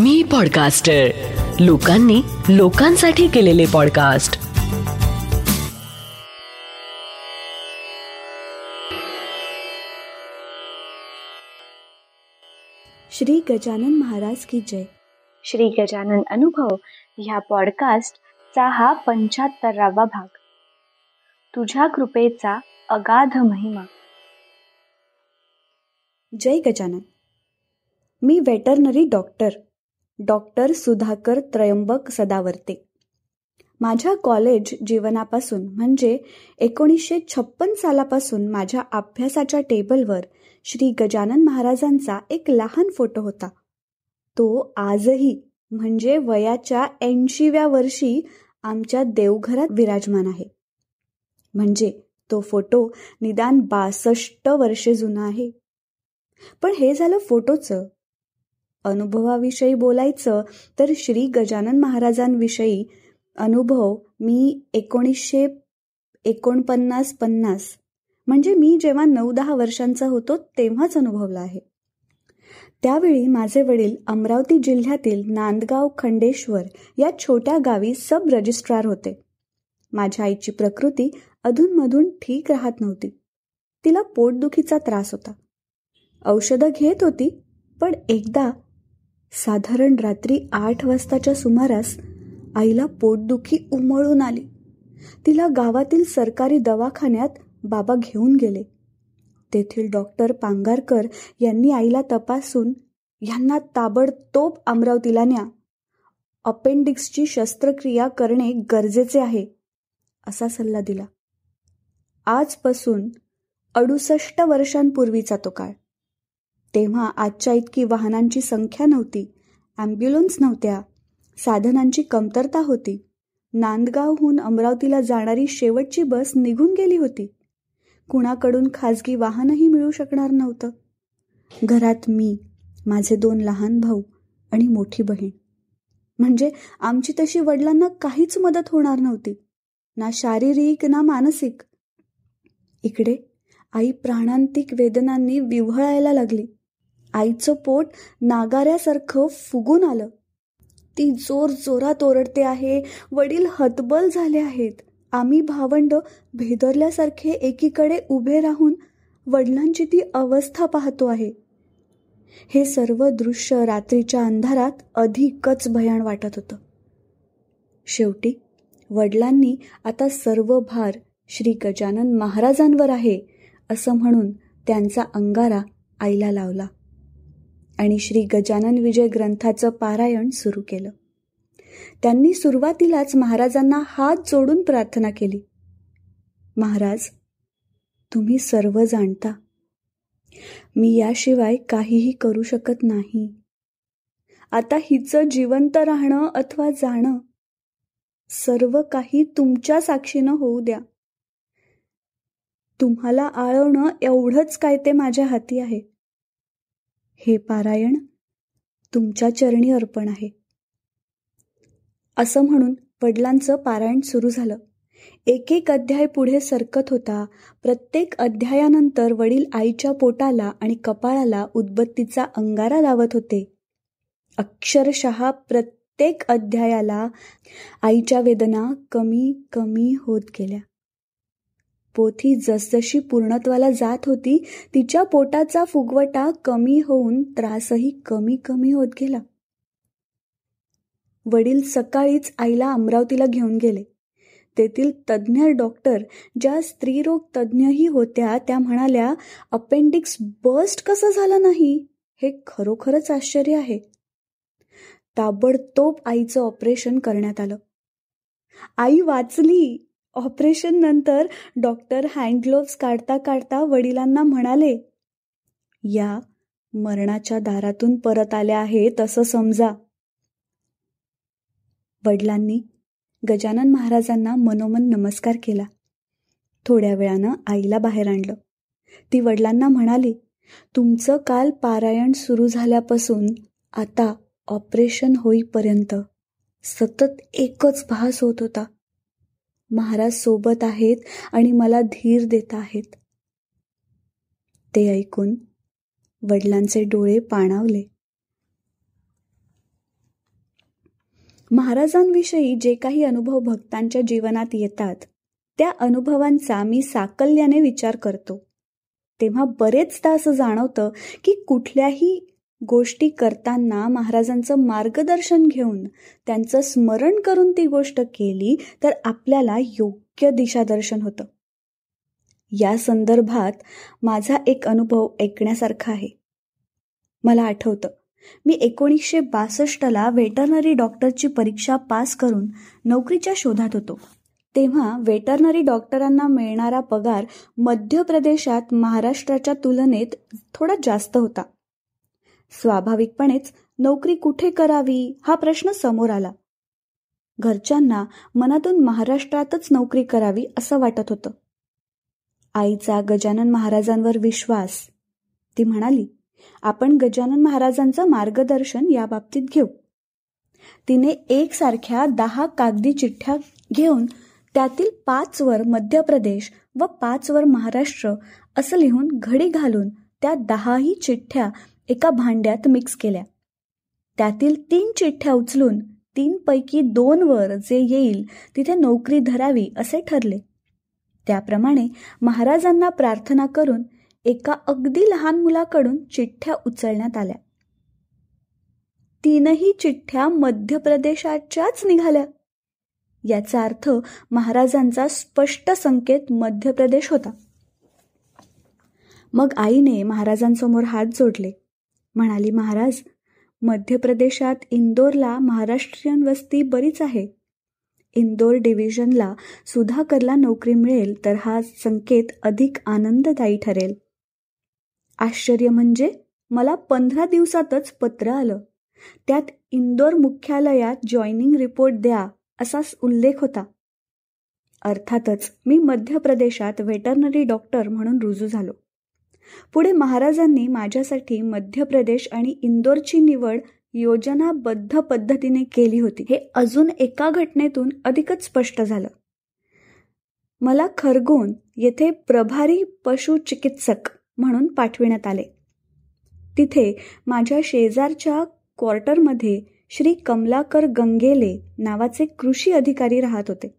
मी podcaster लोकांनी लोकांसाठी केलेले पॉडकास्ट श्री गजानन महाराज की जय. श्री गजानन अनुभव ह्या पॉडकास्टचा हा पंच्याहत्तरावा भाग. तुझ्या कृपेचा अगाध महिमा. जय गजानन. मी veterinary doctor. Doctor Sudhakar Trimbak Sadavarte. माझ्या कॉलेज जीवनापासून म्हणजे एकोणीसशे छप्पन सालापासून माझ्या अभ्यासाच्या टेबलवर श्री गजानन महाराजांचा एक लहान फोटो होता. तो आजही म्हणजे वयाच्या ऐंशीव्या वर्षी आमच्या देवघरात विराजमान आहे. म्हणजे तो फोटो निदान बासष्ट वर्षे जुना आहे. पण हे झालं फोटोचं अनुभवाविषयी बोलायचं तर श्री गजानन महाराजांविषयी अनुभव मी एकोणीसशे एकोणपन्नास पन्नास. म्हणजे मी जेव्हा नऊ दहा वर्षांचा होतो तेव्हाच अनुभवला आहे. त्यावेळी माझे वडील अमरावती जिल्ह्यातील नांदगाव खंडेश्वर या छोट्या गावी सब रजिस्ट्रार होते. माझ्या आईची प्रकृती अधूनमधून ठीक राहत नव्हती. तिला पोटदुखीचा त्रास होता. औषधं घेत होती पण एकदा साधारण रात्री आठ वाजताच्या सुमारास आईला पोटदुखी उमळून आली. तिला गावातील सरकारी दवाखान्यात बाबा घेऊन गेले. तेथील डॉक्टर पांगारकर यांनी आईला तपासून यांना ताबडतोब अमरावतीला न्या. अपेंडिक्सची शस्त्रक्रिया करणे गरजेचे आहे असा सल्ला दिला. आजपासून अडुसष्ट वर्षांपूर्वीचा तो काळ. तेव्हा आजच्या इतकी वाहनांची संख्या नव्हती. ॲम्ब्युलन्स नव्हत्या. साधनांची कमतरता होती. नांदगावहून अमरावतीला जाणारी शेवटची बस निघून गेली होती. कुणाकडून खाजगी वाहनही मिळू शकणार नव्हतं. घरात मी माझे दोन लहान भाऊ आणि मोठी बहीण. म्हणजे आमची तशी वडिलांना काहीच मदत होणार नव्हती. ना शारीरिक ना मानसिक. इकडे आई प्राणांतिक वेदनांनी विव्हळायला लागली. आईचं पोट नागाऱ्यासारखं फुगून आलं. ती जोर जोरात ओरडते आहे वडील हतबल झाले आहेत. आम्ही भावंड भेदरल्यासारखे एकीकडे उभे राहून वडिलांची ती अवस्था पाहतो आहे. हे सर्व दृश्य रात्रीच्या अंधारात अधिकच भयान वाटत होतं. शेवटी वडिलांनी आता सर्व भार श्री गजानन महाराजांवर आहे असं म्हणून त्यांचा अंगारा आईला लावला. आणि श्री गजानन विजय ग्रंथाचं पारायण सुरू केलं. त्यांनी सुरुवातीलाच महाराजांना हात जोडून प्रार्थना केली. महाराज तुम्ही सर्व जाणता. मी याशिवाय काहीही करू शकत नाही. आता हिचं जिवंत राहणं अथवा जाणं सर्व काही तुमच्या साक्षीनं होऊ द्या. तुम्हाला आळवणं एवढंच काय ते माझ्या हाती आहे. हे पारायण तुमच्या चरणी अर्पण आहे. असं म्हणून वडिलांचं पारायण सुरू झालं. एक एक अध्याय पुढे सरकत होता. प्रत्येक अध्यायानंतर वडील आईच्या पोटाला आणि कपाळाला उदबत्तीचा अंगारा लावत होते. अक्षरशः प्रत्येक अध्यायाला आईच्या वेदना कमी कमी होत गेल्या. पोथी जसजशी पूर्णत्वाला जात होती तिच्या पोटाचा फुगवटा कमी होऊन त्रासही कमी कमी होत गेला. वडील सकाळीच आईला अमरावतीला घेऊन गेले. तेथील तज्ज्ञ डॉक्टर ज्या स्त्रीरोग तज्ज्ञही होत्या त्या म्हणाल्या अपेंडिक्स बस्ट कसं झालं नाही? हे खरोखरच आश्चर्य आहे. ताबडतोब आईचं ऑपरेशन करण्यात आलं. आई वाचली. ऑपरेशन नंतर डॉक्टर हँडग्लोव्स काढता काढता वडिलांना म्हणाले या मरणाच्या दारातून परत आल्या आहेत असं समजा. वडिलांनी गजानन महाराजांना मनोमन नमस्कार केला. थोड्या वेळानं आईला बाहेर आणलं. ती वडिलांना म्हणाली तुमचं काल पारायण सुरू झाल्यापासून आता ऑपरेशन होईपर्यंत सतत एकच भास होत होता. महाराज सोबत आहेत आणि मला धीर देत आहेत. ते ऐकून वडिलांचे डोळे पाणावले. महाराजांविषयी जे काही अनुभव भक्तांच्या जीवनात येतात त्या अनुभवांचा मी साकल्याने विचार करतो. तेव्हा बरेचदा असं जाणवतं की कुठल्याही गोष्टी करताना महाराजांचं मार्गदर्शन घेऊन त्यांचं स्मरण करून ती गोष्ट केली तर आपल्याला योग्य दिशादर्शन होतं. या संदर्भात माझा एक अनुभव ऐकण्यासारखा आहे. मला आठवतं मी एकोणीसशे बासष्टला व्हेटरनरी डॉक्टरची परीक्षा पास करून नोकरीच्या शोधात होतो. तेव्हा वेटरनरी डॉक्टरांना मिळणारा पगार मध्य प्रदेशात महाराष्ट्राच्या तुलनेत थोडा जास्त होता. स्वाभाविकपणेच नोकरी कुठे करावी हा प्रश्न समोर आला. घरच्यांना मनातून महाराष्ट्रातच नोकरी करावी असं वाटत होतं. आईचा गजानन महाराजांवर विश्वास. ती म्हणाली आपण गजानन महाराजांचं मार्गदर्शन या बाबतीत घेऊ. तिने एकसारख्या दहा कागदी चिठ्ठ्या घेऊन त्यातील पाच वर मध्य प्रदेश व पाच वर महाराष्ट्र असं लिहून घडी घालून त्या दहाही चिठ्ठ्या एका भांड्यात मिक्स केल्या. त्यातील तीन चिठ्ठ्या उचलून तीन पैकी दोन वर जे येईल तिथे नोकरी धरावी असे ठरले. त्याप्रमाणे महाराजांना प्रार्थना करून एका अगदी लहान मुलाकडून चिठ्ठ्या उचलण्यात आल्या. तीनही चिठ्ठ्या मध्य प्रदेशाच्याच निघाल्या. याचा अर्थ महाराजांचा स्पष्ट संकेत मध्य प्रदेश होता. मग आईने महाराजांसमोर हात जोडले. म्हणाली महाराज मध्य प्रदेशात इंदोरला महाराष्ट्रीयन वस्ती बरीच आहे. इंदोर डिव्हिजनला सुधाकरला नोकरी मिळेल तर हा संकेत अधिक आनंददायी ठरेल. आश्चर्य म्हणजे? मला पंधरा दिवसातच पत्र आलं. त्यात इंदोर मुख्यालयात जॉईनिंग रिपोर्ट द्या असा उल्लेख होता. अर्थातच मी मध्य प्रदेशात व्हेटरनरी डॉक्टर म्हणून रुजू झालो. पुढे महाराजांनी माझ्यासाठी मध्य प्रदेश आणि इंदोरची निवड योजनाबद्ध पद्धतीने केली होती. हे अजून एका घटनेतून अधिकच स्पष्ट झालं. मला खरगोन येथे प्रभारी पशुचिकित्सक म्हणून पाठविण्यात आले. तिथे माझ्या शेजारच्या क्वार्टरमध्ये श्री कमलाकर गंगेले नावाचे कृषी अधिकारी राहत होते.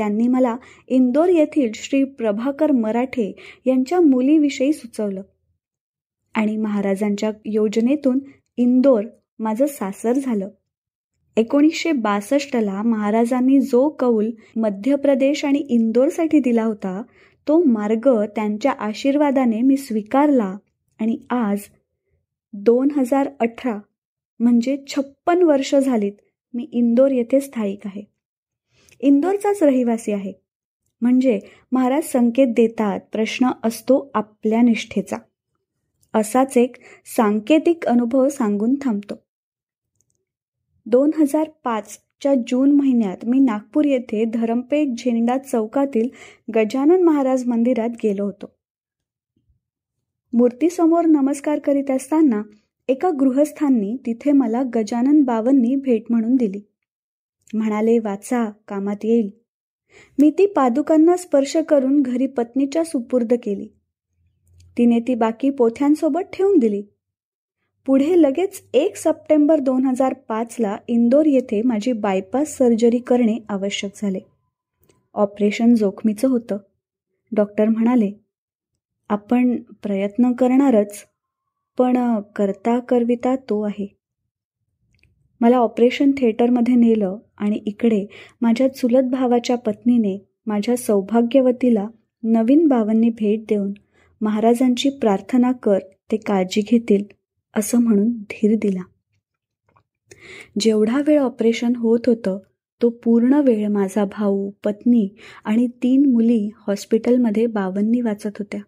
त्यांनी मला इंदोर येथील श्री प्रभाकर मराठे यांच्या मुलीविषयी सुचवलं. आणि महाराजांच्या योजनेतून इंदोर माझं सासर झालं. एकोणीसशे बासष्टला महाराजांनी जो कौल मध्य प्रदेश आणि इंदोरसाठी दिला होता तो मार्ग त्यांच्या आशीर्वादाने मी स्वीकारला आणि आज दोन हजार अठरा म्हणजे छप्पन वर्ष झालीत मी इंदोर येथे स्थायिक आहे. इंदोरचाच रहिवासी आहे. म्हणजे महाराज संकेत देतात प्रश्न असतो आपल्या निष्ठेचा. असाच एक सांकेतिक अनुभव सांगून थांबतो. दोन हजार पाचच्या जून महिन्यात मी नागपूर येथे धरमपेठ झेंडा चौकातील गजानन महाराज मंदिरात गेलो होतो. मूर्तीसमोर नमस्कार करीत असताना एका गृहस्थांनी तिथे मला गजानन बावन्नी भेट म्हणून दिली. म्हणाले वाचा कामात येईल. मी ती पादुकांना स्पर्श करून घरी पत्नीच्या सुपूर्द केली. तिने ती बाकी पोथ्यांसोबत ठेवून दिली. पुढे लगेच एक सप्टेंबर दोन हजार पाचला इंदोर येथे माझी बायपास सर्जरी करणे आवश्यक झाले. ऑपरेशन जोखमीचं होतं. डॉक्टर म्हणाले आपण प्रयत्न करणारच पण करता करविता तो आहे. मला ऑपरेशन थिएटरमध्ये नेलं आणि इकडे माझ्या चुलत भावाच्या पत्नीने माझ्या सौभाग्यवतीला नवीन बावांनी भेट देऊन महाराजांची प्रार्थना कर ते काळजी घेतील असं म्हणून धीर दिला. जेवढा वेळ ऑपरेशन होत होतं तो पूर्ण वेळ माझा भाऊ पत्नी आणि तीन मुली हॉस्पिटलमध्ये बावन्नी वाचत होत्या.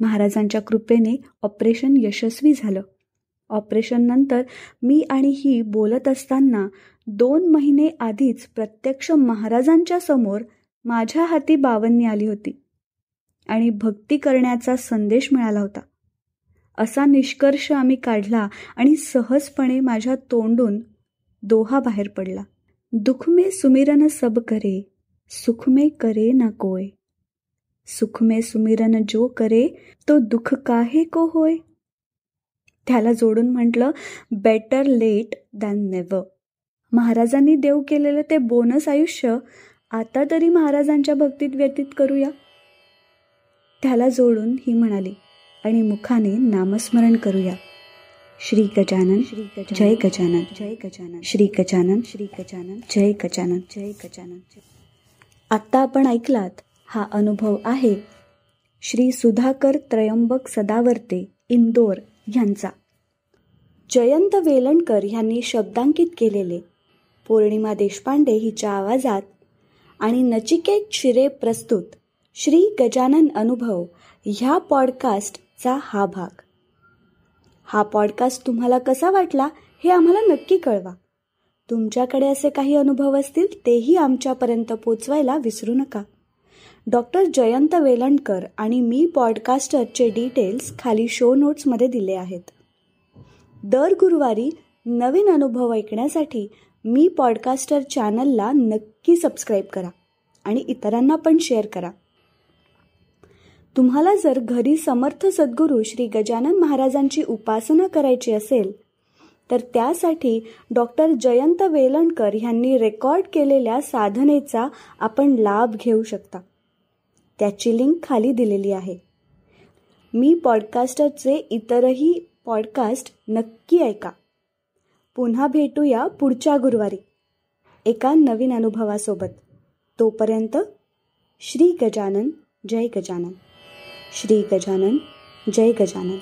महाराजांच्या कृपेने ऑपरेशन यशस्वी झालं. ऑपरेशननंतर मी आणि ही बोलत असताना दोन महिने आधीच प्रत्यक्ष महाराजांच्या समोर माझ्या हाती बावन्नी आली होती आणि भक्ती करण्याचा संदेश मिळाला होता. असा निष्कर्ष आम्ही काढला आणि सहजपणे माझ्या तोंडून दोहा बाहेर पडला. दुख में सुमिरन सब करे सुख में करे न कोय. सुख में सुमिरन जो करे तो दुःख काहे को होय? त्याला जोडून म्हटलं बेटर लेट दॅन नेव्हर महाराजांनी देव केलेलं ते बोनस आयुष्य आता तरी महाराजांच्या भक्तीत व्यतीत करूया. त्याला जोडून ही म्हणाली आणि मुखाने नामस्मरण करूया. श्री गजानन श्री जय गजानन जय गजानन श्री गजानन श्री गजानन जय गजानन. जय गजानन. आत्ता आपण ऐकलात हा अनुभव आहे श्री सुधाकर त्रयंबक सदावर्ते इंदोर. ह्यांचा जयंत वेलणकर यांनी शब्दांकित केलेले पौर्णिमा देशपांडे हिच्या आवाजात आणि नचिकेत शिरे प्रस्तुत श्री गजानन अनुभव ह्या पॉडकास्टचा हा भाग. हा पॉडकास्ट तुम्हाला कसा वाटला हे आम्हाला नक्की कळवा. तुमच्याकडे असे काही अनुभव असतील तेही आमच्यापर्यंत पोचवायला विसरू नका. डॉक्टर जयंत वेलणकर आणि मी पॉडकास्टरचे डिटेल्स खाली शो नोट्समध्ये दिले आहेत. दर गुरुवारी नवीन अनुभव ऐकण्यासाठी मी पॉडकास्टर चॅनलला नक्की सबस्क्राईब करा आणि इतरांना पण शेअर करा. तुम्हाला जर घरी समर्थ सद्गुरू श्री गजानन महाराजांची उपासना करायची असेल तर त्यासाठी डॉक्टर जयंत वेलणकर यांनी रेकॉर्ड केलेल्या साधनेचा आपण लाभ घेऊ शकता. त्याची लिंक खाली दिलेली आहे. मी पॉडकास्टरचे इतरही पॉडकास्ट नक्की ऐका. पुन्हा भेटूया पुढच्या गुरुवारी एका नवीन अनुभवासोबत. तोपर्यंत श्री गजानन जय गजानन. श्री गजानन जय गजानन.